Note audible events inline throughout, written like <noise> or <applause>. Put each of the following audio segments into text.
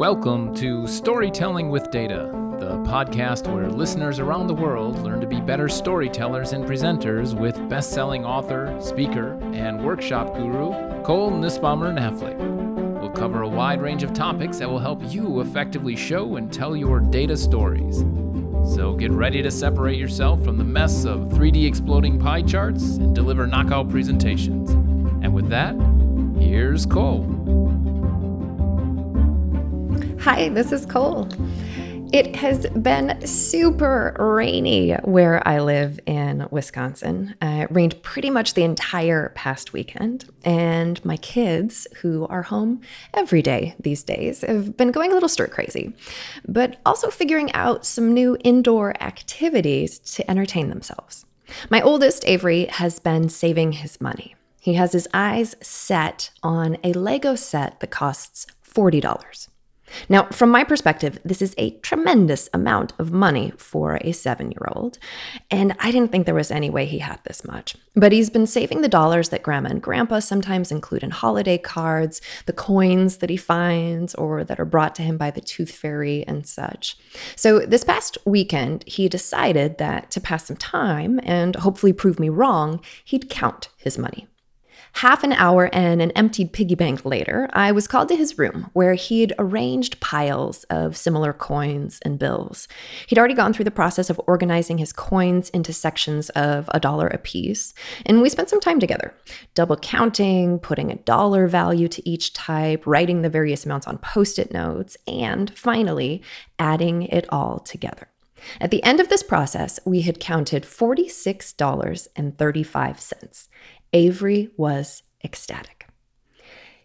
Welcome to Storytelling with Data, the podcast where listeners around the world learn to be better storytellers and presenters with best selling author, speaker, and workshop guru Cole Nussbaumer Knaflic. We'll cover a wide range of topics that will help you effectively show and tell your data stories. So get ready to separate yourself from the mess of 3D exploding pie charts and deliver knockout presentations. And with that, here's Cole. Hi, this is Cole. It has been super rainy where I live in Wisconsin. Uh, it rained pretty much the entire past weekend, and my kids, who are home every day these days, have been going a little stir crazy, but also figuring out some new indoor activities to entertain themselves. My oldest, Avery, has been saving his money. He has his eyes set on a Lego set that costs $40. Now, from my perspective, this is a tremendous amount of money for a seven year old. And I didn't think there was any way he had this much. But he's been saving the dollars that grandma and grandpa sometimes include in holiday cards, the coins that he finds or that are brought to him by the tooth fairy and such. So this past weekend, he decided that to pass some time and hopefully prove me wrong, he'd count his money. Half an hour and an emptied piggy bank later, I was called to his room where he'd arranged piles of similar coins and bills. He'd already gone through the process of organizing his coins into sections of a dollar apiece, and we spent some time together, double counting, putting a dollar value to each type, writing the various amounts on post it notes, and finally adding it all together. At the end of this process, we had counted $46.35. Avery was ecstatic.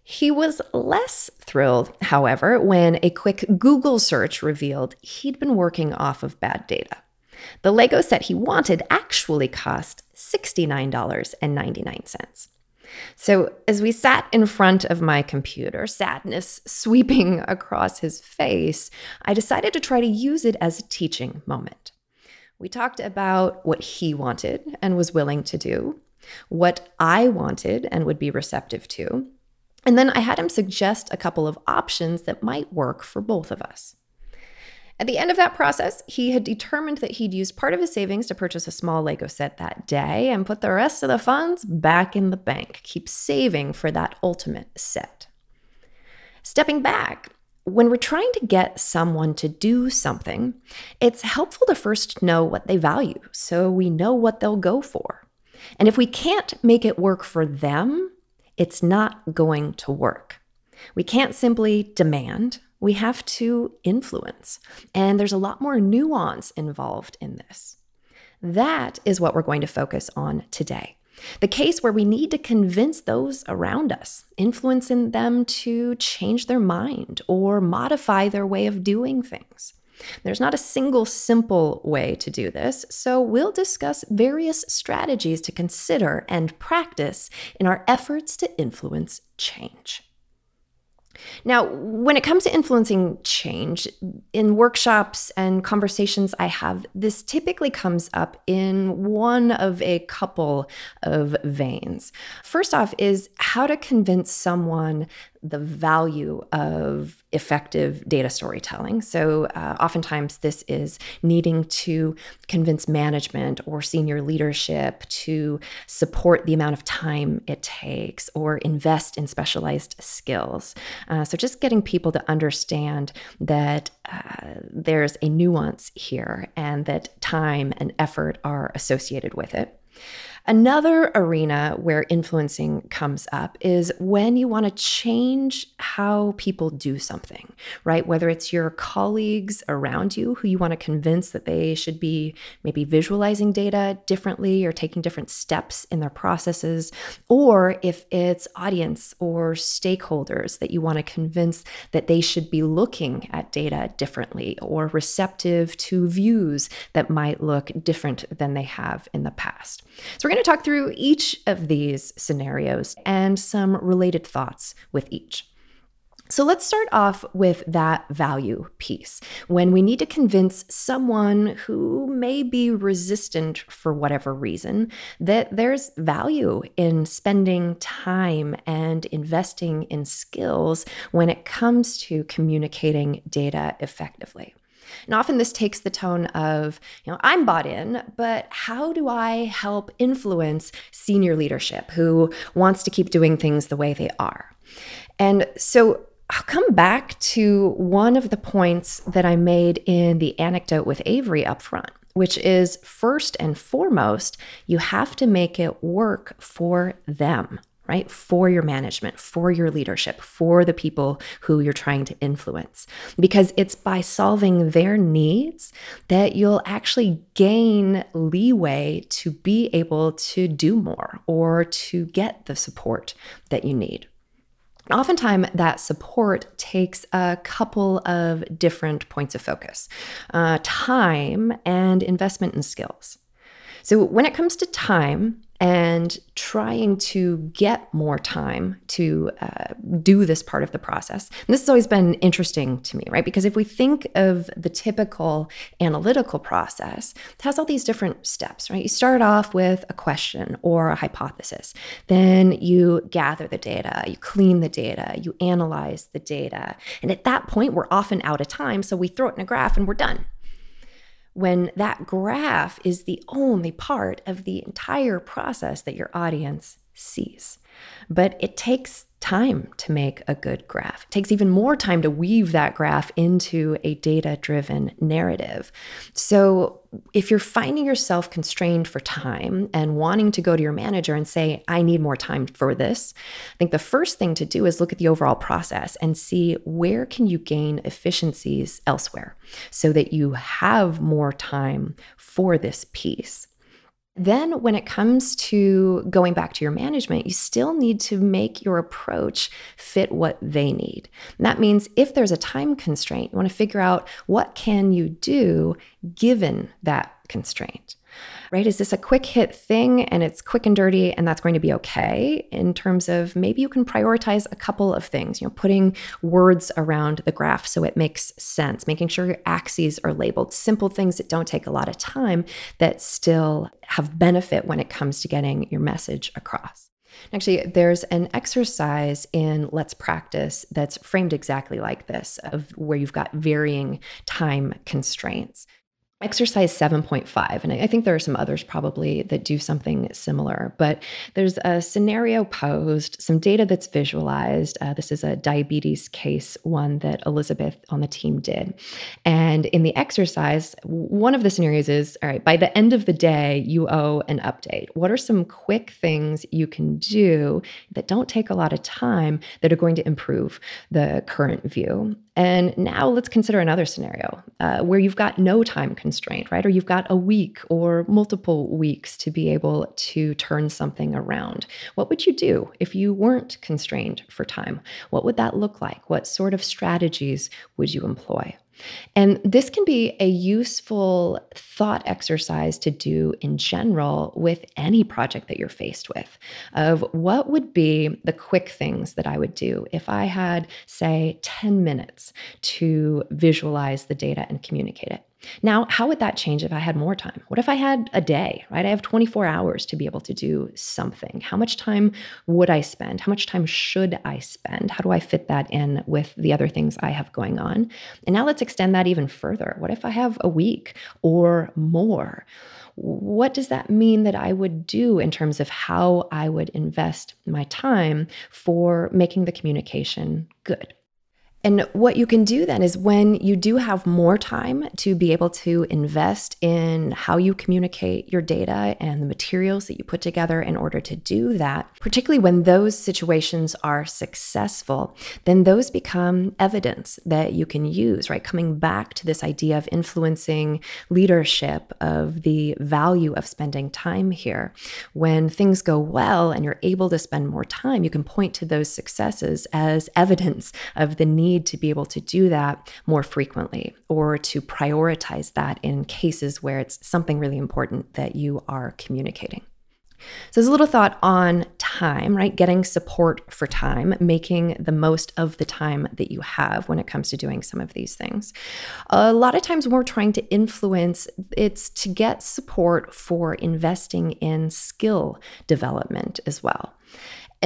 He was less thrilled, however, when a quick Google search revealed he'd been working off of bad data. The Lego set he wanted actually cost $69.99. So, as we sat in front of my computer, sadness sweeping <laughs> across his face, I decided to try to use it as a teaching moment. We talked about what he wanted and was willing to do, what I wanted and would be receptive to. And then I had him suggest a couple of options that might work for both of us. At the end of that process, he had determined that he'd use part of his savings to purchase a small Lego set that day and put the rest of the funds back in the bank, keep saving for that ultimate set. Stepping back, when we're trying to get someone to do something, it's helpful to first know what they value so we know what they'll go for. And if we can't make it work for them, it's not going to work. We can't simply demand, we have to influence. And there's a lot more nuance involved in this. That is what we're going to focus on today. The case where we need to convince those around us, influencing them to change their mind or modify their way of doing things. There's not a single simple way to do this, so we'll discuss various strategies to consider and practice in our efforts to influence change. Now, when it comes to influencing change, in workshops and conversations I have, this typically comes up in one of a couple of veins. First off, is how to convince someone the value of effective data storytelling. So, uh, oftentimes, this is needing to convince management or senior leadership to support the amount of time it takes or invest in specialized skills. Uh, so, just getting people to understand that uh, there's a nuance here and that time and effort are associated with it. Another arena where influencing comes up is when you want to change how people do something, right? Whether it's your colleagues around you who you want to convince that they should be maybe visualizing data differently or taking different steps in their processes, or if it's audience or stakeholders that you want to convince that they should be looking at data differently or receptive to views that might look different than they have in the past. So, we're going to talk through each of these scenarios and some related thoughts with each. So let's start off with that value piece. When we need to convince someone who may be resistant for whatever reason that there's value in spending time and investing in skills when it comes to communicating data effectively. And often this takes the tone of, you know, I'm bought in, but how do I help influence senior leadership who wants to keep doing things the way they are? And so I'll come back to one of the points that I made in the anecdote with Avery up front, which is first and foremost, you have to make it work for them, right? For your management, for your leadership, for the people who you're trying to influence. Because it's by solving their needs that you'll actually gain leeway to be able to do more or to get the support that you need. Oftentimes, that support takes a couple of different points of focus uh, time and investment in skills. So, when it comes to time, and trying to get more time to uh, do this part of the process. And this has always been interesting to me, right? Because if we think of the typical analytical process, it has all these different steps, right? You start off with a question or a hypothesis, then you gather the data, you clean the data, you analyze the data. And at that point, we're often out of time. So we throw it in a graph and we're done when that graph is the only part of the entire process that your audience sees. But it takes time to make a good graph. It takes even more time to weave that graph into a data driven narrative. So, if you're finding yourself constrained for time and wanting to go to your manager and say, I need more time for this, I think the first thing to do is look at the overall process and see where can you gain efficiencies elsewhere so that you have more time for this piece. Then, when it comes to going back to your management, you still need to make your approach fit what they need. And that means if there's a time constraint, you want to figure out what can you do given that constraint right? Is this a quick hit thing and it's quick and dirty and that's going to be okay in terms of maybe you can prioritize a couple of things, you know, putting words around the graph so it makes sense, making sure your axes are labeled, simple things that don't take a lot of time that still have benefit when it comes to getting your message across. Actually, there's an exercise in Let's Practice that's framed exactly like this, of where you've got varying time constraints exercise 7.5 and i think there are some others probably that do something similar but there's a scenario posed some data that's visualized uh, this is a diabetes case one that elizabeth on the team did. And in the exercise one of the scenarios is all right by the end of the day you owe an update. What are some quick things you can do that don't take a lot of time that are going to improve the current view and now let's consider another scenario uh, where you've got no time constraint, right? Or you've got a week or multiple weeks to be able to turn something around. What would you do if you weren't constrained for time? What would that look like? What sort of strategies would you employ? And this can be a useful thought exercise to do in general with any project that you're faced with of what would be the quick things that I would do if I had, say, 10 minutes to visualize the data and communicate it. Now, how would that change if I had more time? What if I had a day, right? I have 24 hours to be able to do something. How much time would I spend? How much time should I spend? How do I fit that in with the other things I have going on? And now let's extend that even further. What if I have a week or more? What does that mean that I would do in terms of how I would invest my time for making the communication good? And what you can do then is when you do have more time to be able to invest in how you communicate your data and the materials that you put together in order to do that, particularly when those situations are successful, then those become evidence that you can use, right? Coming back to this idea of influencing leadership, of the value of spending time here. When things go well and you're able to spend more time, you can point to those successes as evidence of the need need to be able to do that more frequently or to prioritize that in cases where it's something really important that you are communicating. So, there's a little thought on time, right? Getting support for time, making the most of the time that you have when it comes to doing some of these things. A lot of times, when we're trying to influence, it's to get support for investing in skill development as well.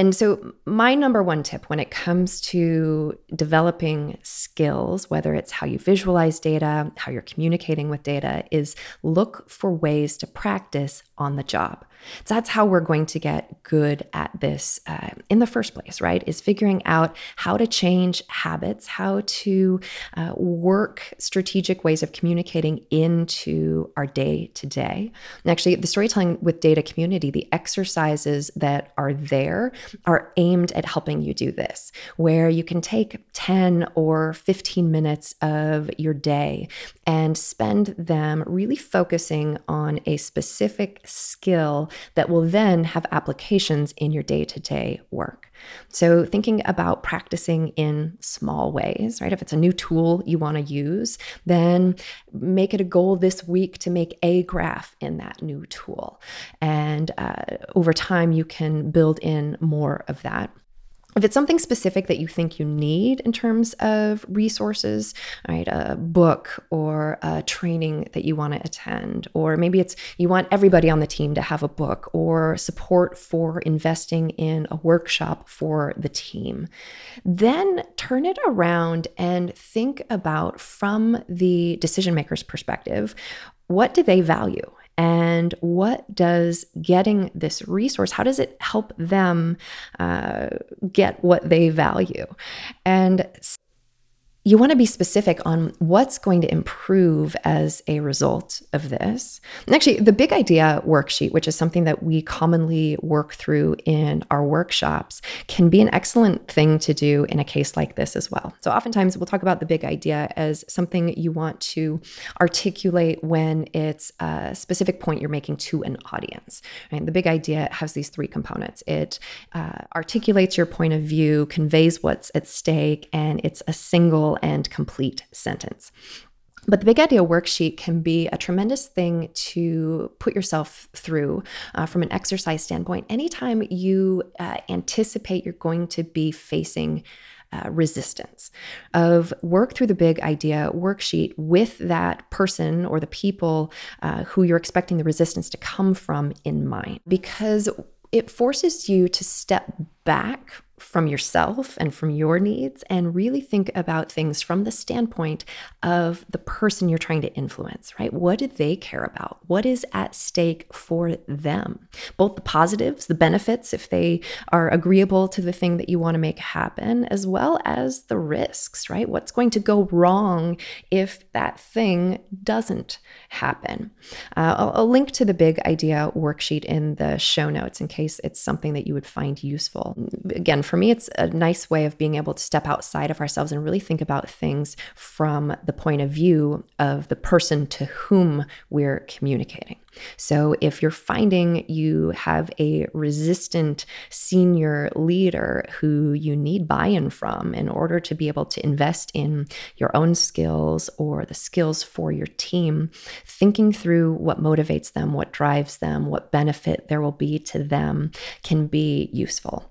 And so, my number one tip when it comes to developing skills, whether it's how you visualize data, how you're communicating with data, is look for ways to practice on the job. So that's how we're going to get good at this uh, in the first place, right? Is figuring out how to change habits, how to uh, work strategic ways of communicating into our day to day. And actually, the storytelling with data community, the exercises that are there are aimed at helping you do this, where you can take 10 or 15 minutes of your day and spend them really focusing on a specific skill that will then have applications in your day to day work. So, thinking about practicing in small ways, right? If it's a new tool you want to use, then make it a goal this week to make a graph in that new tool. And uh, over time, you can build in more of that. If it's something specific that you think you need in terms of resources, right, a book or a training that you want to attend, or maybe it's you want everybody on the team to have a book or support for investing in a workshop for the team, then turn it around and think about from the decision maker's perspective what do they value and what does getting this resource how does it help them uh, get what they value? And you want to be specific on what's going to improve as a result of this. And actually, the big idea worksheet, which is something that we commonly work through in our workshops, can be an excellent thing to do in a case like this as well. So, oftentimes we'll talk about the big idea as something you want to articulate when it's a specific point you're making to an audience. Right? The big idea has these three components it uh, articulates your point of view, conveys what's at stake, and it's a single and complete sentence. But the Big Idea worksheet can be a tremendous thing to put yourself through uh, from an exercise standpoint. Anytime you uh, anticipate you're going to be facing uh, resistance of work through the big idea worksheet with that person or the people uh, who you're expecting the resistance to come from in mind because it forces you to step back from yourself and from your needs and really think about things from the standpoint of the person you're trying to influence, right? What do they care about? What is at stake for them? Both the positives, the benefits, if they are agreeable to the thing that you want to make happen, as well as the risks, right? What's going to go wrong if that thing doesn't happen? Uh, I'll, I'll link to the big idea worksheet in the show notes in case it's something that you would find useful. Again, for me, it's a nice way of being able to step outside of ourselves and really think about things from the point of view of the person to whom we're communicating. So, if you're finding you have a resistant senior leader who you need buy in from in order to be able to invest in your own skills or the skills for your team, thinking through what motivates them, what drives them, what benefit there will be to them can be useful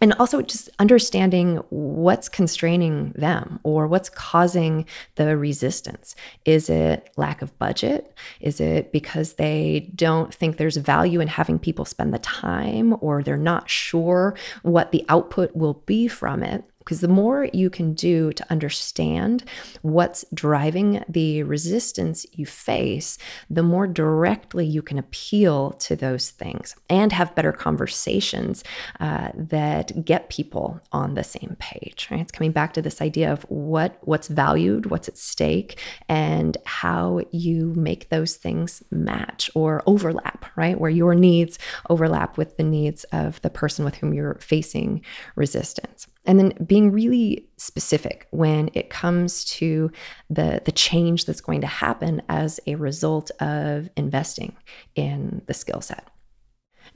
and also just understanding what's constraining them or what's causing the resistance. Is it lack of budget? Is it because they don't think there's value in having people spend the time or they're not sure what the output will be from it? Because the more you can do to understand what's driving the resistance you face, the more directly you can appeal to those things and have better conversations uh, that get people on the same page. Right? It's coming back to this idea of what what's valued, what's at stake, and how you make those things match or overlap. Right, where your needs overlap with the needs of the person with whom you're facing resistance and then being really specific when it comes to the the change that's going to happen as a result of investing in the skill set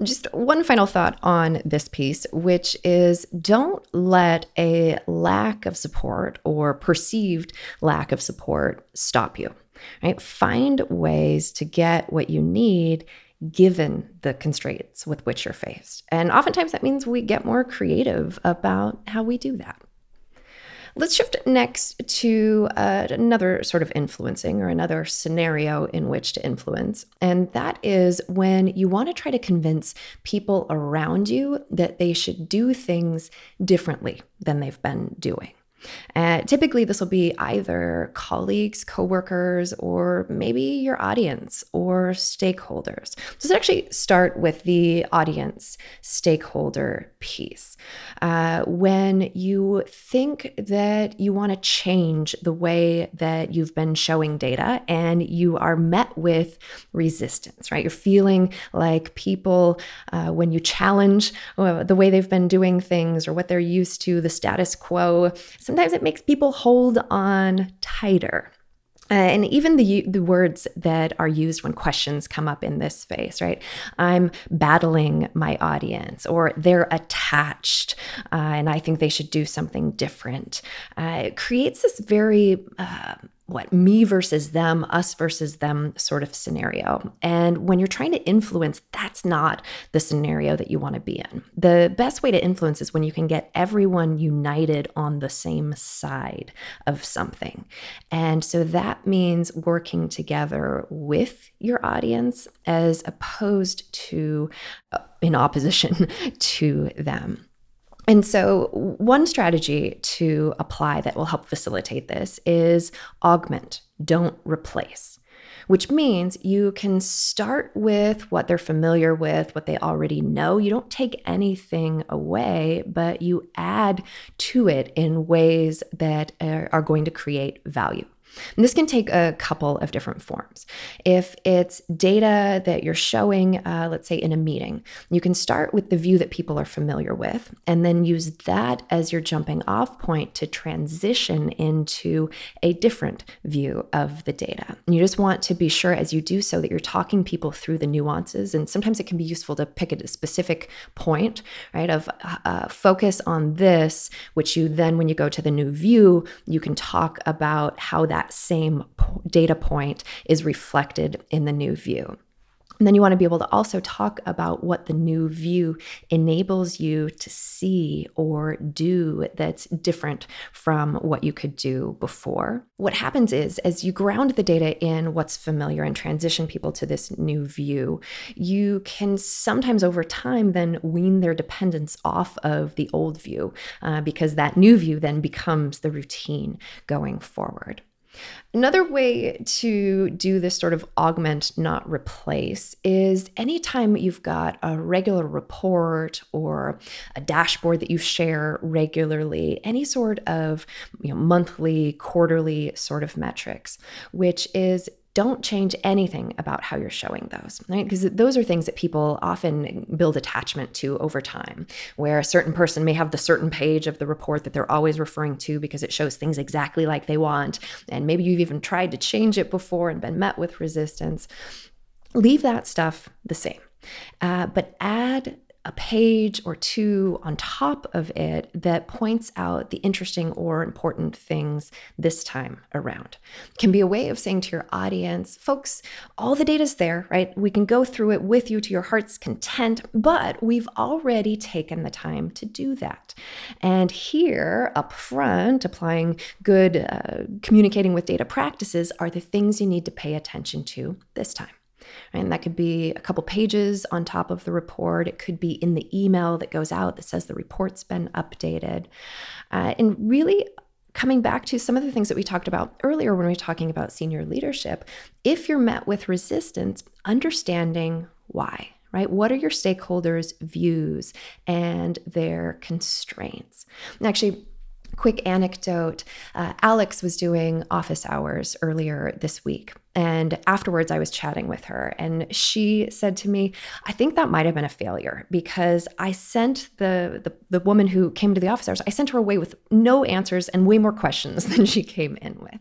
just one final thought on this piece, which is don't let a lack of support or perceived lack of support stop you, right? Find ways to get what you need given the constraints with which you're faced. And oftentimes that means we get more creative about how we do that. Let's shift next to uh, another sort of influencing or another scenario in which to influence. And that is when you want to try to convince people around you that they should do things differently than they've been doing. Uh, typically, this will be either colleagues, coworkers, or maybe your audience or stakeholders. So let's actually start with the audience stakeholder piece. Uh, when you think that you want to change the way that you've been showing data and you are met with resistance, right? You're feeling like people, uh, when you challenge uh, the way they've been doing things or what they're used to, the status quo, sometimes it makes people hold on tighter. Uh, and even the the words that are used when questions come up in this space, right? I'm battling my audience, or they're attached, uh, and I think they should do something different. Uh, it creates this very uh, what me versus them, us versus them sort of scenario. And when you're trying to influence, that's not the scenario that you want to be in. The best way to influence is when you can get everyone united on the same side of something. And so that means working together with your audience as opposed to uh, in opposition <laughs> to them. And so, one strategy to apply that will help facilitate this is augment, don't replace, which means you can start with what they're familiar with, what they already know. You don't take anything away, but you add to it in ways that are going to create value. And this can take a couple of different forms. If it's data that you're showing, uh, let's say in a meeting, you can start with the view that people are familiar with and then use that as your jumping off point to transition into a different view of the data. And you just want to be sure as you do so that you're talking people through the nuances. And sometimes it can be useful to pick a specific point, right, of uh, focus on this, which you then, when you go to the new view, you can talk about how that that same data point is reflected in the new view. And then you want to be able to also talk about what the new view enables you to see or do that's different from what you could do before. What happens is, as you ground the data in what's familiar and transition people to this new view, you can sometimes over time then wean their dependence off of the old view uh, because that new view then becomes the routine going forward. Another way to do this sort of augment, not replace, is anytime you've got a regular report or a dashboard that you share regularly, any sort of you know, monthly, quarterly sort of metrics, which is don't change anything about how you're showing those, right? Because those are things that people often build attachment to over time, where a certain person may have the certain page of the report that they're always referring to because it shows things exactly like they want. And maybe you've even tried to change it before and been met with resistance. Leave that stuff the same. Uh, but add a page or two on top of it that points out the interesting or important things this time around. It can be a way of saying to your audience, folks, all the data's there, right? We can go through it with you to your heart's content, but we've already taken the time to do that. And here up front, applying good uh, communicating with data practices are the things you need to pay attention to this time. And that could be a couple pages on top of the report. It could be in the email that goes out that says the report's been updated. Uh, and really, coming back to some of the things that we talked about earlier when we were talking about senior leadership, if you're met with resistance, understanding why right? What are your stakeholders' views and their constraints? And actually, quick anecdote uh, Alex was doing office hours earlier this week. And afterwards, I was chatting with her, and she said to me, I think that might have been a failure because I sent the, the, the, woman who came to the office hours, I sent her away with no answers and way more questions <laughs> than she came in with.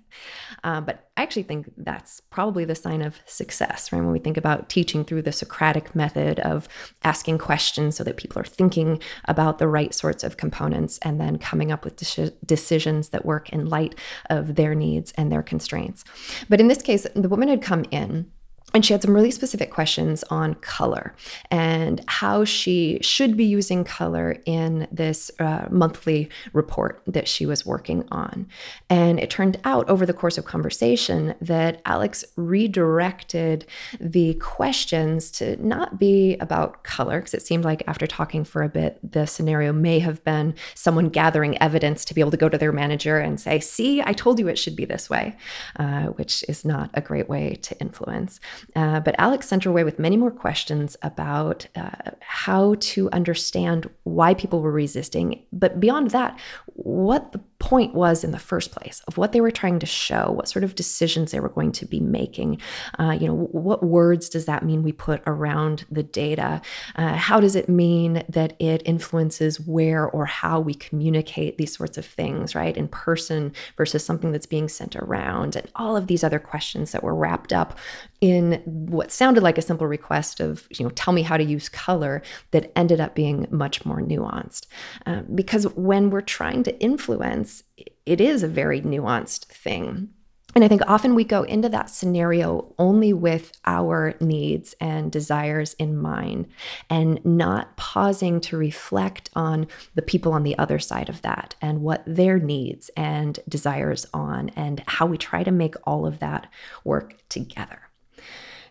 Uh, but I actually think that's probably the sign of success, right? When we think about teaching through the Socratic method of asking questions so that people are thinking about the right sorts of components and then coming up with de- decisions that work in light of their needs and their constraints. But in this case, the woman had come in and she had some really specific questions on color and how she should be using color in this uh, monthly report that she was working on. And it turned out over the course of conversation that Alex redirected the questions to not be about color, because it seemed like after talking for a bit, the scenario may have been someone gathering evidence to be able to go to their manager and say, See, I told you it should be this way, uh, which is not a great way to influence. Uh, but Alex sent her away with many more questions about uh, how to understand why people were resisting. But beyond that, what the point was in the first place of what they were trying to show, what sort of decisions they were going to be making. Uh, you know, what words does that mean we put around the data? Uh, how does it mean that it influences where or how we communicate these sorts of things, right? In person versus something that's being sent around, and all of these other questions that were wrapped up in what sounded like a simple request of, you know, tell me how to use color that ended up being much more nuanced. Uh, because when we're trying to influence, it is a very nuanced thing. And I think often we go into that scenario only with our needs and desires in mind and not pausing to reflect on the people on the other side of that and what their needs and desires on and how we try to make all of that work together.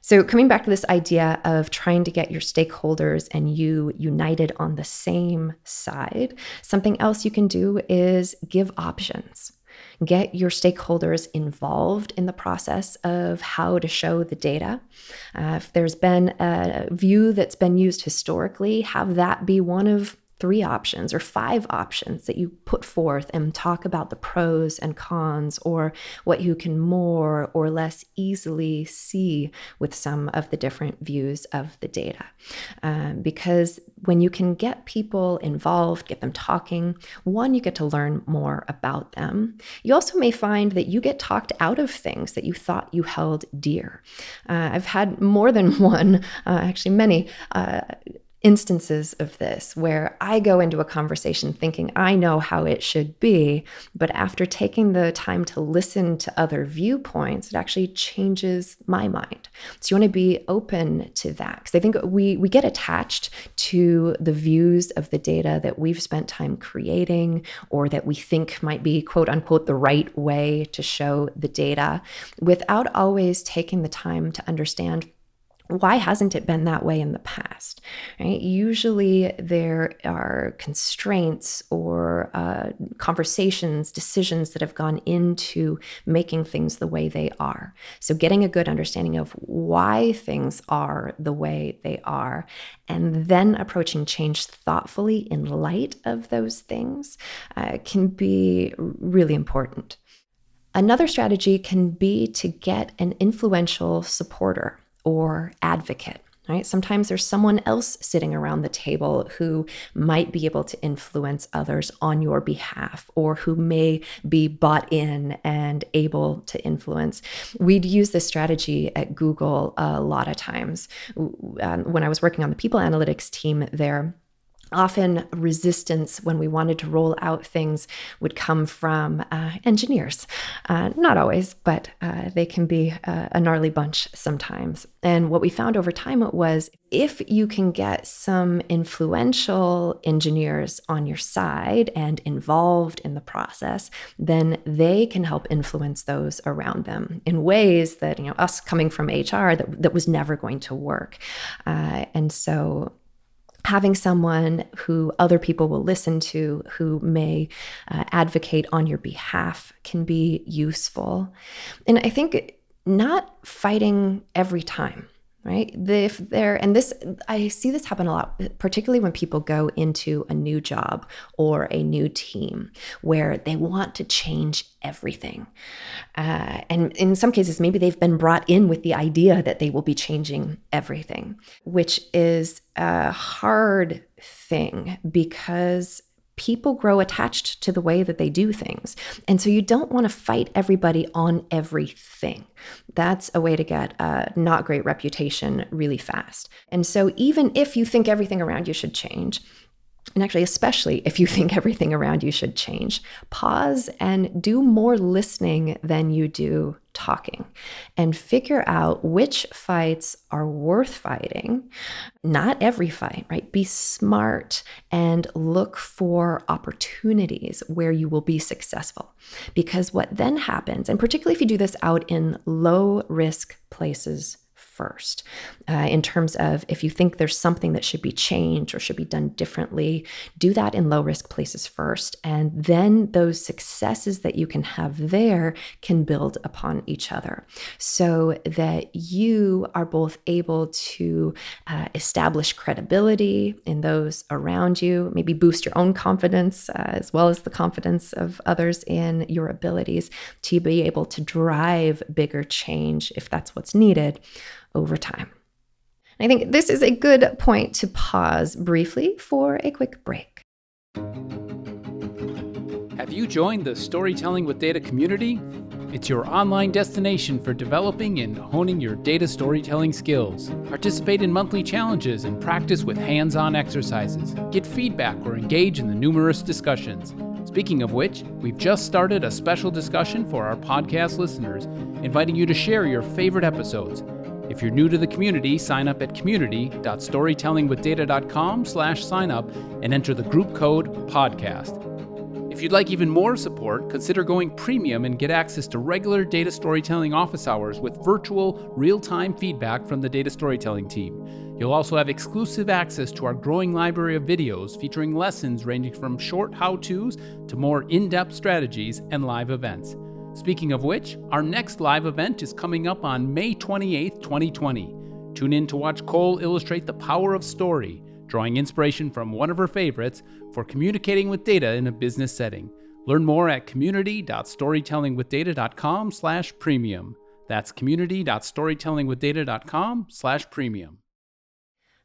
So, coming back to this idea of trying to get your stakeholders and you united on the same side, something else you can do is give options. Get your stakeholders involved in the process of how to show the data. Uh, if there's been a view that's been used historically, have that be one of three options or five options that you put forth and talk about the pros and cons or what you can more or less easily see with some of the different views of the data. Um, because when you can get people involved, get them talking, one, you get to learn more about them. You also may find that you get talked out of things that you thought you held dear. Uh, I've had more than <laughs> one, uh, actually, many. Uh, instances of this where I go into a conversation thinking I know how it should be, but after taking the time to listen to other viewpoints, it actually changes my mind. So you want to be open to that because I think we we get attached to the views of the data that we've spent time creating or that we think might be quote unquote the right way to show the data without always taking the time to understand why hasn't it been that way in the past right? Usually there are constraints or uh, conversations decisions that have gone into making things the way they are. So getting a good understanding of why things are the way they are and then approaching change thoughtfully in light of those things uh, can be really important. Another strategy can be to get an influential supporter or advocate. Right? Sometimes there's someone else sitting around the table who might be able to influence others on your behalf or who may be bought in and able to influence. We'd use this strategy at Google a lot of times. Um, when I was working on the people analytics team there, often resistance when we wanted to roll out things would come from uh, engineers. Uh, not always, but uh, they can be uh, a gnarly bunch sometimes. And what we found over time was if you can get some influential engineers on your side and involved in the process, then they can help influence those around them in ways that, you know, us coming from HR, that, that was never going to work. Uh, and so having someone who other people will listen to, who may uh, advocate on your behalf, can be useful. And I think not fighting every time right? If they're and this i see this happen a lot particularly when people go into a new job or a new team where they want to change everything. Uh, and in some cases maybe they've been brought in with the idea that they will be changing everything which is a hard thing because people grow attached to the way that they do things. And so you don't want to fight everybody on everything. That's a way to get a not great reputation really fast. And so even if you think everything around you should change, and actually, especially if you <laughs> think everything around you should change, pause and do more listening than you do talking and figure out which fights are worth fighting. Not every fight, right? Be smart and look for opportunities where you will be successful. Because what then happens, and particularly if you do this out in low risk places first uh, in terms of if you think there's something that should be changed or should be done differently, do that in low risk places first. And then those successes that you can have there can build upon each other so that you are both able to uh, establish credibility in those around you, maybe boost your own confidence uh, as well as the confidence of others in your abilities to be able to drive bigger change if that's what's needed over time. I think this is a good point to pause briefly for a quick break. Have you joined the Storytelling with Data community? It's your online destination for developing and honing your data storytelling skills. Participate in monthly challenges and practice with hands on exercises. Get feedback or engage in the numerous discussions. Speaking of which, we've just started a special discussion for our podcast listeners, inviting you to share your favorite episodes. If you're new to the community, sign up at community.storytellingwithdata.com slash sign up and enter the group code podcast. If you'd like even more support, consider going premium and get access to regular data storytelling office hours with virtual, real-time feedback from the data storytelling team. You'll also have exclusive access to our growing library of videos featuring lessons ranging from short how-tos to more in-depth strategies and live events. Speaking of which, our next live event is coming up on May 28, 2020. Tune in to watch Cole illustrate the power of story, drawing inspiration from one of her favorites for communicating with data in a business setting. Learn more at community.storytellingwithdata.com slash premium. That's community.storytellingwithdata.com slash premium.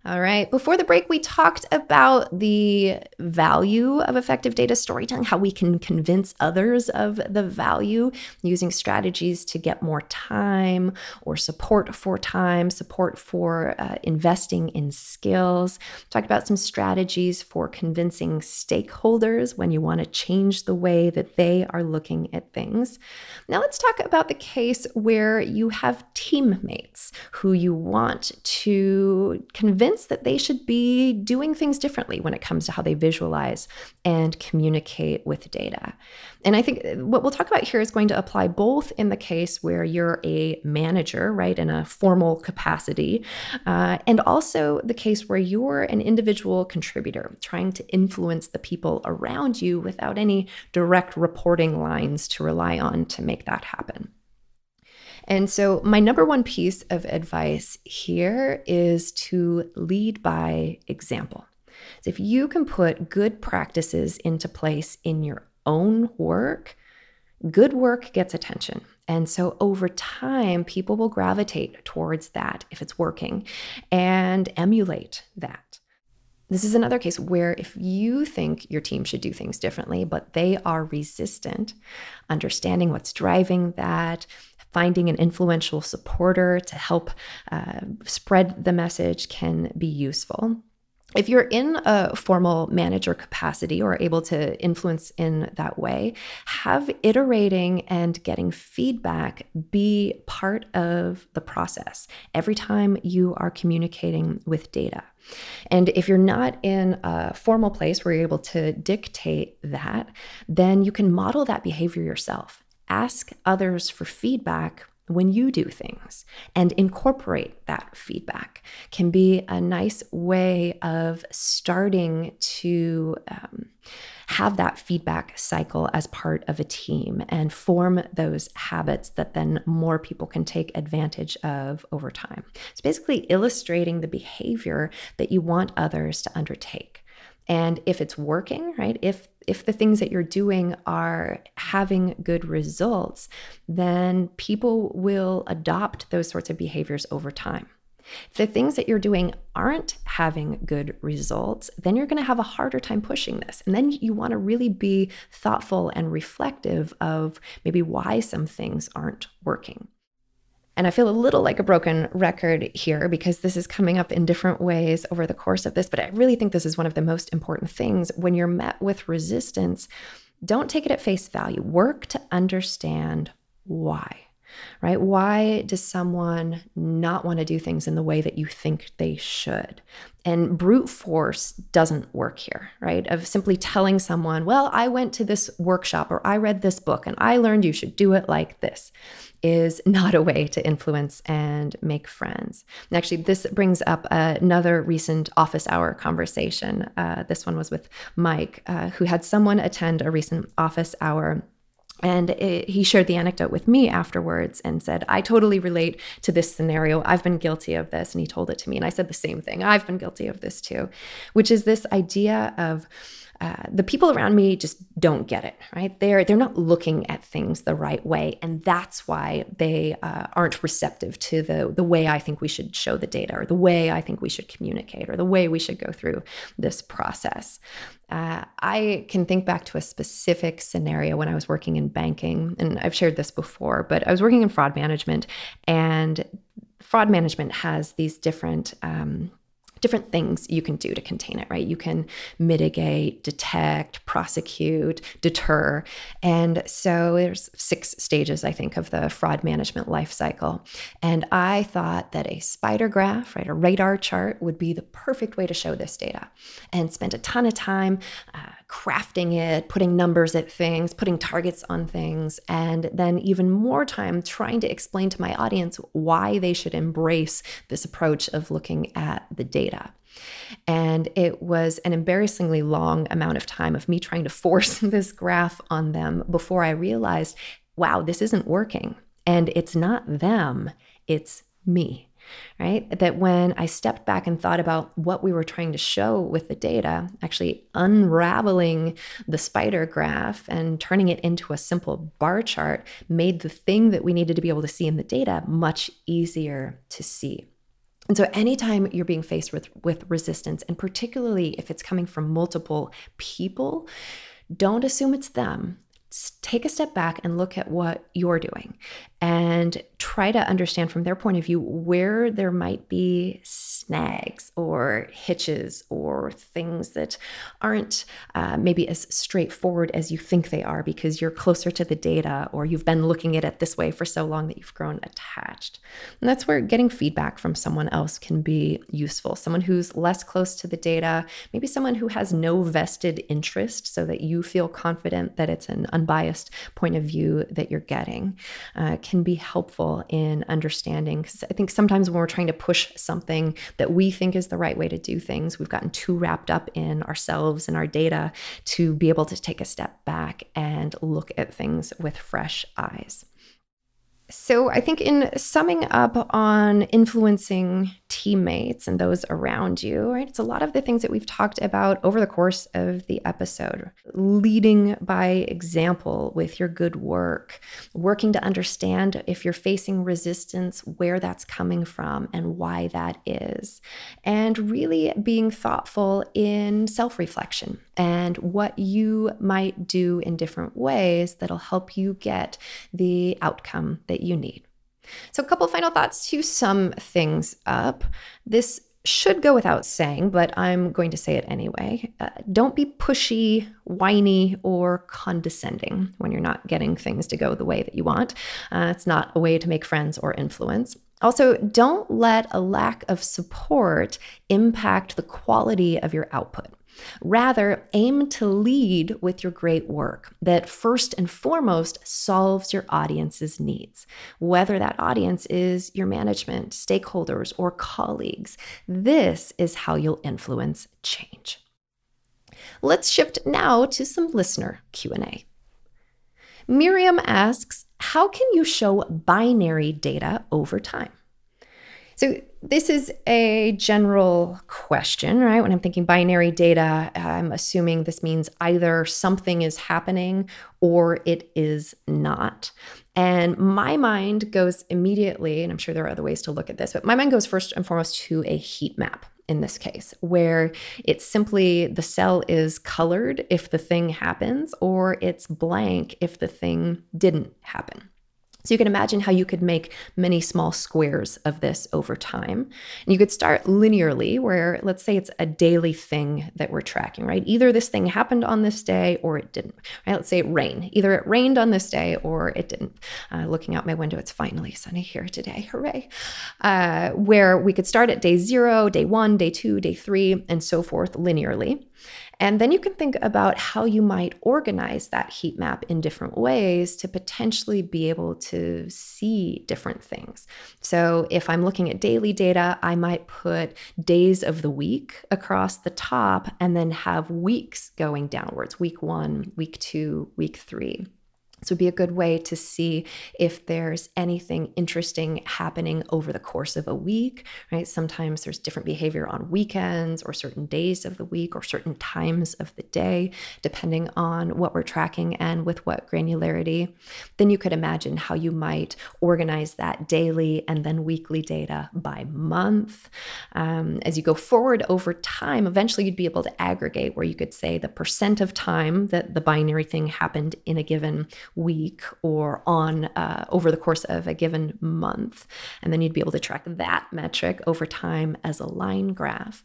All right. Before the break, we talked about the value of effective data storytelling, how we can convince others of the value using strategies to get more time or support for time, support for uh, investing in skills. Talked about some strategies for convincing stakeholders when you want to change the way that they are looking at things. Now, let's talk about the case where you have teammates who you want to convince that they should be doing things differently when it comes to how they visualize and communicate with data. And I think what we'll talk about here is going to apply both in the case where you're a manager, right, in a formal capacity, uh, and also the case where you're an individual contributor trying to influence the people around you without any direct reporting lines to rely on to make that happen. And so, my number one piece of advice here is to lead by example. So, if you can put good practices into place in your own work, good work gets attention. And so over time, people will gravitate towards that if it's working and emulate that. This is another case where if you think your team should do things differently, but they are resistant, understanding what's driving that, finding an influential supporter to help uh, spread the message can be useful. If you're in a formal manager capacity or able to influence in that way, have iterating and getting feedback be part of the process every time you are communicating with data. And if you're not in a formal place where you're able to dictate that, then you can model that behavior yourself ask others for feedback when you do things and incorporate that feedback can be a nice way of starting to um, have that feedback cycle as part of a team and form those habits that then more people can take advantage of over time. It's basically illustrating the behavior that you want others to undertake. And if it's working, right? If if the things that you're doing are having good results, then people will adopt those sorts of behaviors over time. If the things that you're doing aren't having good results, then you're going to have a harder time pushing this. And then you want to really be thoughtful and reflective of maybe why some things aren't working. And I feel a little like a broken record here because this is coming up in different ways over the course of this. But I really think this is one of the most important things. When you're met with resistance, don't take it at face value. Work to understand why right? Why does someone not want to do things in the way that you think they should? And brute force doesn't work here, right? Of simply telling someone, well, I went to this workshop or I read this book and I learned you should do it like this is <laughs> not a way to influence and make friends. And actually, this brings up another recent office hour conversation. Uh, this one was with Mike, uh, who had someone attend a recent office hour and it, he shared the anecdote with me afterwards and said, I totally relate to this scenario. I've been guilty of this. And he told it to me. And I said the same thing. I've been guilty of this too, which is this idea of, uh, the people around me just don't get it right? They're they're not looking at things the right way and that's why they uh, aren't receptive to the the way i think we should show the data or the way i think we should communicate or the way we should go through this process. Uh, I can think back to a specific scenario when I was working in banking, and I've shared this before, but I was working in fraud management, and fraud management has these different um, different things you can do to contain it, right? You can mitigate, detect, prosecute, deter. And so there's six stages, I think, of the fraud management life cycle. And I thought that a spider graph, right, a radar chart would be the perfect way to show this data and spent a ton of time uh, crafting it, putting numbers at things, putting targets on things, and then even more time trying to explain to my audience why they should embrace this approach of looking at the data. And it was an embarrassingly long amount of time of me trying to force <laughs> this graph on them before I realized, wow, this isn't working. And it's not them, it's me right? That when I stepped back and thought about what we were trying to show with the data, actually unraveling the spider graph and turning it into a simple bar chart made the thing that we needed to be able to see in the data much easier to see. And so anytime you're being faced with with resistance and particularly if it's coming from multiple people, don't assume it's them take a step back and look at what you're doing and try to understand from their point of view where there might be snags or hitches or things that aren't uh, maybe as straightforward as you think they are because you're closer to the data or you've been looking at it this way for so long that you've grown attached. And that's where getting feedback from someone else can be useful. Someone who's less close to the data, maybe someone who has no vested interest so that you feel confident that it's an unbiased point of view that you're getting. Uh, can be helpful in understanding. Because I think sometimes when we're trying to push something that we think is the right way to do things, we've gotten too wrapped up in ourselves and our data to be able to take a step back and look at things with fresh eyes. So, I think in summing up on influencing teammates and those around you, right, it's a lot of the things that we've talked about over the course of the episode. Leading by example with your good work, working to understand if you're facing resistance, where that's coming from and why that is, and really being thoughtful in self reflection and what you might do in different ways that'll help you get the outcome that you need. So, a couple final thoughts to sum things up. This should go without saying, but I'm going to say it anyway. Uh, don't be pushy, whiny, or condescending when you're not getting things to go the way that you want. Uh, it's not a way to make friends or influence. Also, don't let a lack of support impact the quality of your output. Rather, aim to lead with your great work that first and foremost solves your audience's needs, whether that audience is your management, stakeholders, or colleagues. This is how you'll influence change. Let's shift now to some listener Q&A. Miriam asks, how can you show binary data over time? So, this is a general question, right? When I'm thinking binary data, I'm assuming this means either something is happening or it is not. And my mind goes immediately, and I'm sure there are other ways to look at this, but my mind goes first and foremost to a heat map in this case, where it's simply the cell is colored if the thing happens, or it's blank if the thing didn't happen. So you can imagine how you could make many small squares of this over time. And you could start linearly, where let's say it's a daily thing that we're tracking, right? Either this thing happened on this day or it didn't, right? Let's say it rained. Either it rained on this day or it didn't. Uh, looking out my window, it's finally sunny here today. Hooray. Uh, where we could start at day zero, day one, day two, day three, and so forth linearly. And then you can think about how you might organize that heat map in different ways to potentially be able to see different things. So if I'm looking at daily data, I might put days of the week across the top and then have weeks going downwards week one, week two, week three. So it'd be a good way to see if there's anything interesting happening over the course of a week, right? Sometimes there's different behavior on weekends or certain days of the week or certain times of the day, depending on what we're tracking and with what granularity. Then you could imagine how you might organize that daily and then weekly data by month. Um, as you go forward over time, eventually you'd be able to aggregate where you could say the percent of time that the binary thing happened in a given week or on uh, over the course of a given month. And then you'd be able to track that metric over time as a line graph.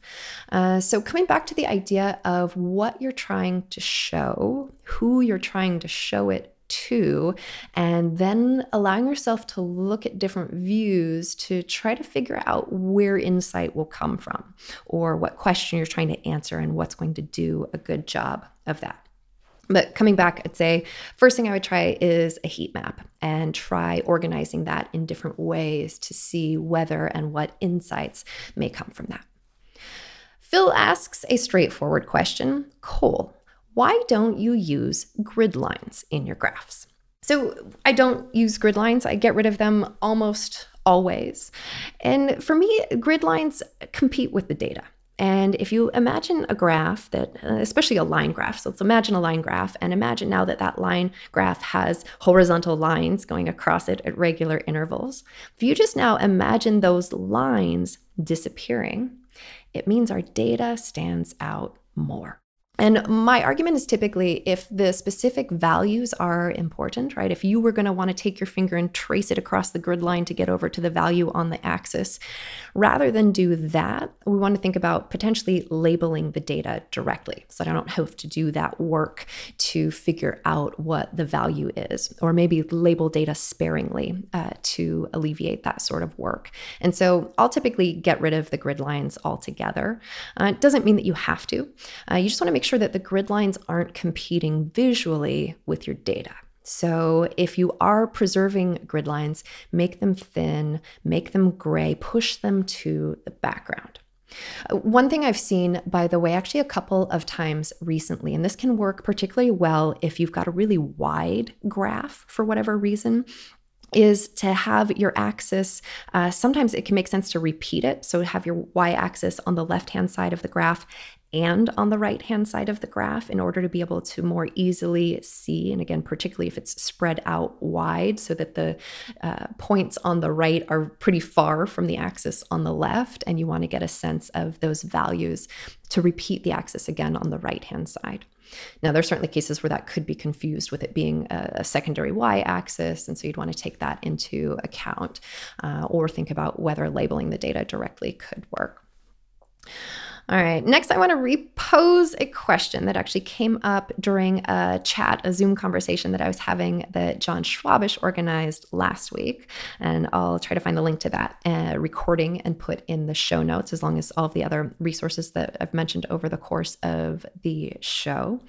Uh, so, coming back to the idea of what you're trying to show, who you're trying to show it to, and then allowing yourself to look at different views to try to figure out where insight will come from or what question you're trying to answer and what's going to do a good job of that. But coming back, I'd say first thing I would try is a heat map and try organizing that in different ways to see whether and what insights may come from that. Phil asks a straightforward question Cole, why don't you use grid lines in your graphs? So I don't use grid lines, I get rid of them almost always. And for me, grid lines compete with the data. And if you imagine a graph that, uh, especially a line graph, so let's imagine a line graph and imagine now that that line graph has horizontal lines going across it at regular intervals. If you just now imagine those lines disappearing, it means our data stands out more. And my argument is typically if the specific values are important, right? If you were going to want to take your finger and trace it across the grid line to get over to the value on the axis, rather than do that, we want to think about potentially labeling the data directly. So I don't have to do that work to figure out what the value is, or maybe label data sparingly uh, to alleviate that sort of work. And so I'll typically get rid of the grid lines altogether. Uh, it doesn't mean that you have to. Uh, you just want to make sure that the grid lines aren't competing visually with your data. So, if you are preserving grid lines, make them thin, make them gray, push them to the background. Uh, one thing I've seen, by the way, actually a couple of times recently, and this can work particularly well if you've got a really wide graph for whatever reason, is to have your axis. Uh, sometimes it can make sense to repeat it. So have your y axis on the left hand side of the graph and on the right hand side of the graph in order to be able to more easily see. And again, particularly if it's spread out wide so that the uh, points on the right are pretty far from the axis on the left, and you want to get a sense of those values to repeat the axis again on the right hand side. Now, there are certainly cases where that could be confused with it being a, a secondary y axis, and so you'd want to take that into account uh, or think about whether labeling the data directly could work. All right, next I want to repose a question that actually came up during a chat, a Zoom conversation that I was having that Jon Schwabish organized last week. And I'll try to find the link to that uh, recording and put in the show notes, as long as all of the other resources that I've mentioned over the course of the show.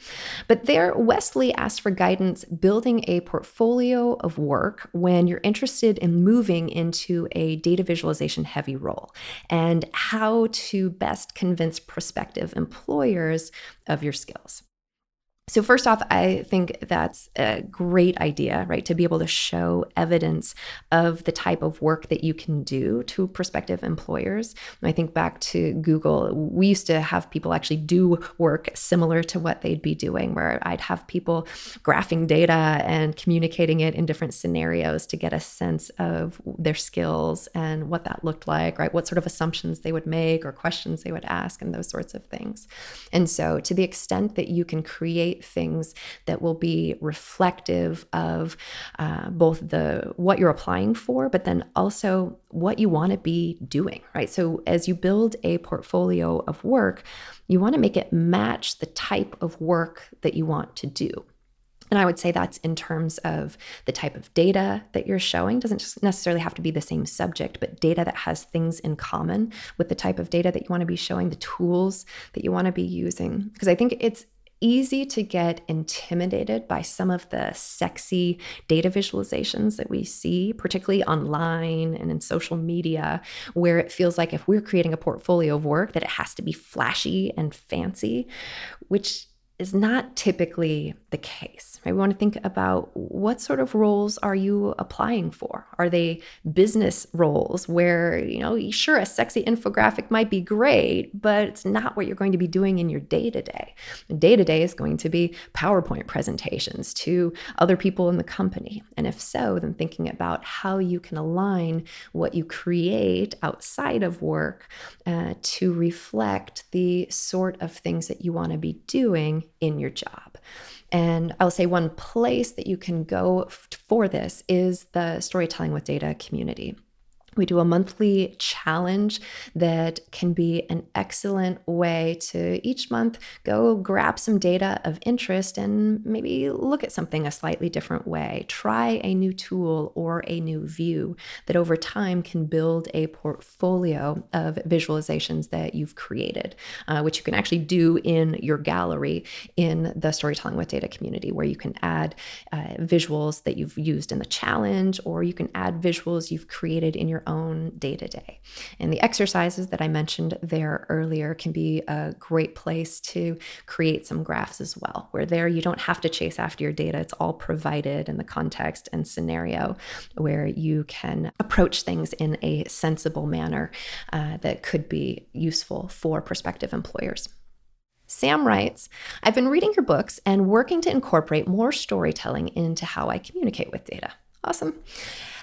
But there, Wesley asked for guidance building a portfolio of work when you're interested in moving into a data visualization heavy role and how to best convince convince prospective employers of your skills. So, first off, I think that's a great idea, right? To be able to show evidence of the type of work that you can do to prospective employers. I think back to Google, we used to have people actually do work similar to what they'd be doing, where I'd have people graphing data and communicating it in different scenarios to get a sense of their skills and what that looked like, right? What sort of assumptions they would make or questions they would ask, and those sorts of things. And so, to the extent that you can create create things that will be reflective of uh, both the what you're applying for, but then also what you want to be doing, right? So as you build a portfolio of work, you want to make it match the type of work that you want to do. And I would say that's in terms of the type of data that you're showing. Doesn't necessarily have to be the same subject, but data that has things in common with the type of data that you want to be showing, the tools that you want to be using. Because I think it's easy to get intimidated by some of the sexy data visualizations that we see, particularly online and in social media, where it feels like if we're creating a portfolio of work, that it has to be flashy and fancy, which is not typically the case. We want to think about what sort of roles are you applying for? Are they business roles where, you know, sure, a sexy infographic might be great, but it's not what you're going to be doing in your day to day. Day to day is going to be PowerPoint presentations to other people in the company. And if so, then thinking about how you can align what you create outside of work uh, to reflect the sort of things that you want to be doing in your job. And I'll say one place that you can go for this is the Storytelling with Data community. We do a monthly challenge that can be an excellent way to each month go grab some data of interest and maybe look at something a slightly different way. Try a new tool or a new view that over time can build a portfolio of visualizations that you've created, uh, which you can actually do in your gallery in the Storytelling with Data community, where you can add uh, visuals that you've used in the challenge or you can add visuals you've created in your your own day to day. And the exercises that I mentioned there earlier can be a great place to create some graphs as well, where there you don't have to chase after your data. It's all provided in the context and scenario where you can approach things in a sensible manner uh, that could be useful for prospective employers. Sam writes, I've been reading your books and working to incorporate more storytelling into how I communicate with data. Awesome.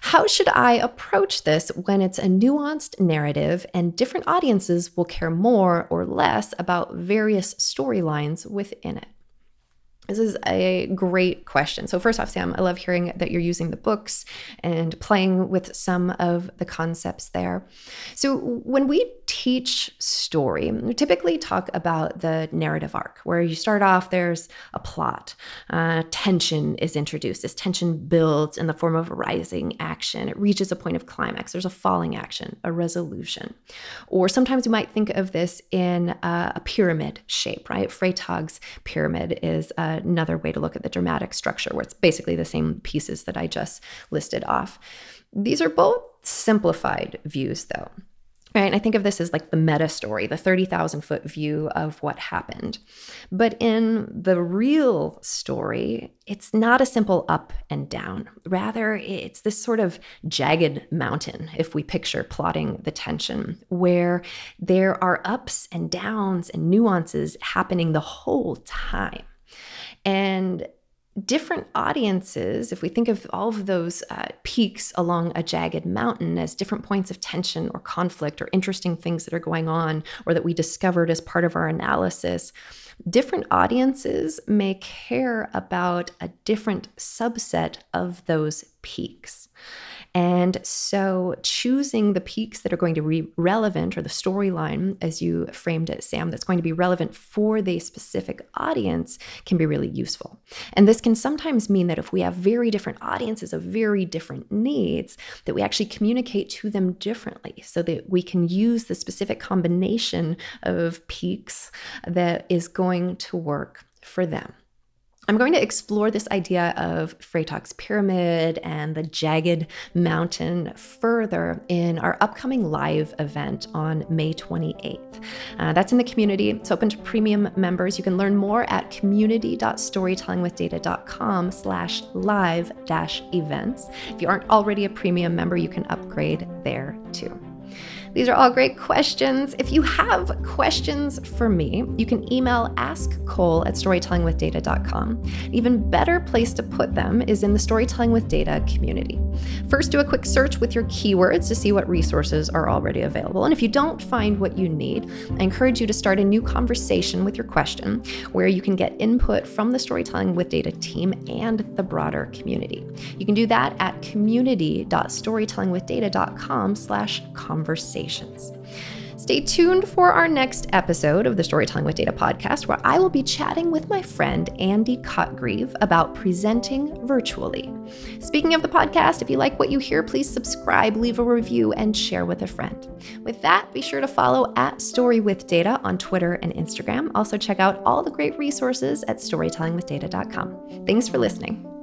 How should I approach this when it's a nuanced narrative and different audiences will care more or less about various storylines within it? This is a great question. So, first off, Sam, I love hearing that you're using the books and playing with some of the concepts there. So, when we teach story, we typically talk about the narrative arc, where you start off, there's a plot, uh, tension is introduced. This tension builds in the form of rising action. It reaches a point of climax. There's a falling action, a resolution. Or sometimes you might think of this in a, a pyramid shape, right? Freytag's pyramid is a another way to look at the dramatic structure, where it's basically the same pieces that I just listed off. These are both simplified views, though. Right? And I think of this as like the meta story, the 30,000 foot view of what happened. But in the real story, it's not a simple up and down. Rather, it's this sort of jagged mountain, if we picture plotting the tension, where there are ups and downs and nuances happening the whole time. And different audiences, if we think of all of those uh, peaks along a jagged mountain as different points of tension or conflict or interesting things that are going on or that we discovered as part of our analysis, different audiences may care about a different subset of those peaks. And so choosing the peaks that are going to be relevant or the storyline, as you framed it, Sam, that's going to be relevant for the specific audience can be really useful. And this can sometimes mean that if we have very different audiences of very different needs, that we actually communicate to them differently so that we can use the specific combination of peaks that is going to work for them. I'm going to explore this idea of Freytag's pyramid and the jagged mountain further in our upcoming live event on May 28th. Uh, that's in the community. It's open to premium members. You can learn more at community.storytellingwithdata.com slash live dash events. If you aren't already a premium member, you can upgrade there too. These are all great questions. If you have questions for me, you can email askcole at storytellingwithdata.com. Even better place to put them is in the Storytelling with Data community. First, do a quick search with your keywords to see what resources are already available. And if you don't find what you need, I encourage you to start a new conversation with your question where you can get input from the Storytelling with Data team and the broader community. You can do that at community.storytellingwithdata.com slash conversations. Stay tuned for our next episode of the Storytelling with Data podcast, where I will be chatting with my friend Andy Cotgreave about presenting virtually. Speaking of the podcast, if you like what you hear, please subscribe, leave a review, and share with a friend. With that, be sure to follow at Story with Data on Twitter and Instagram. Also, check out all the great resources at storytellingwithdata.com. Thanks for listening.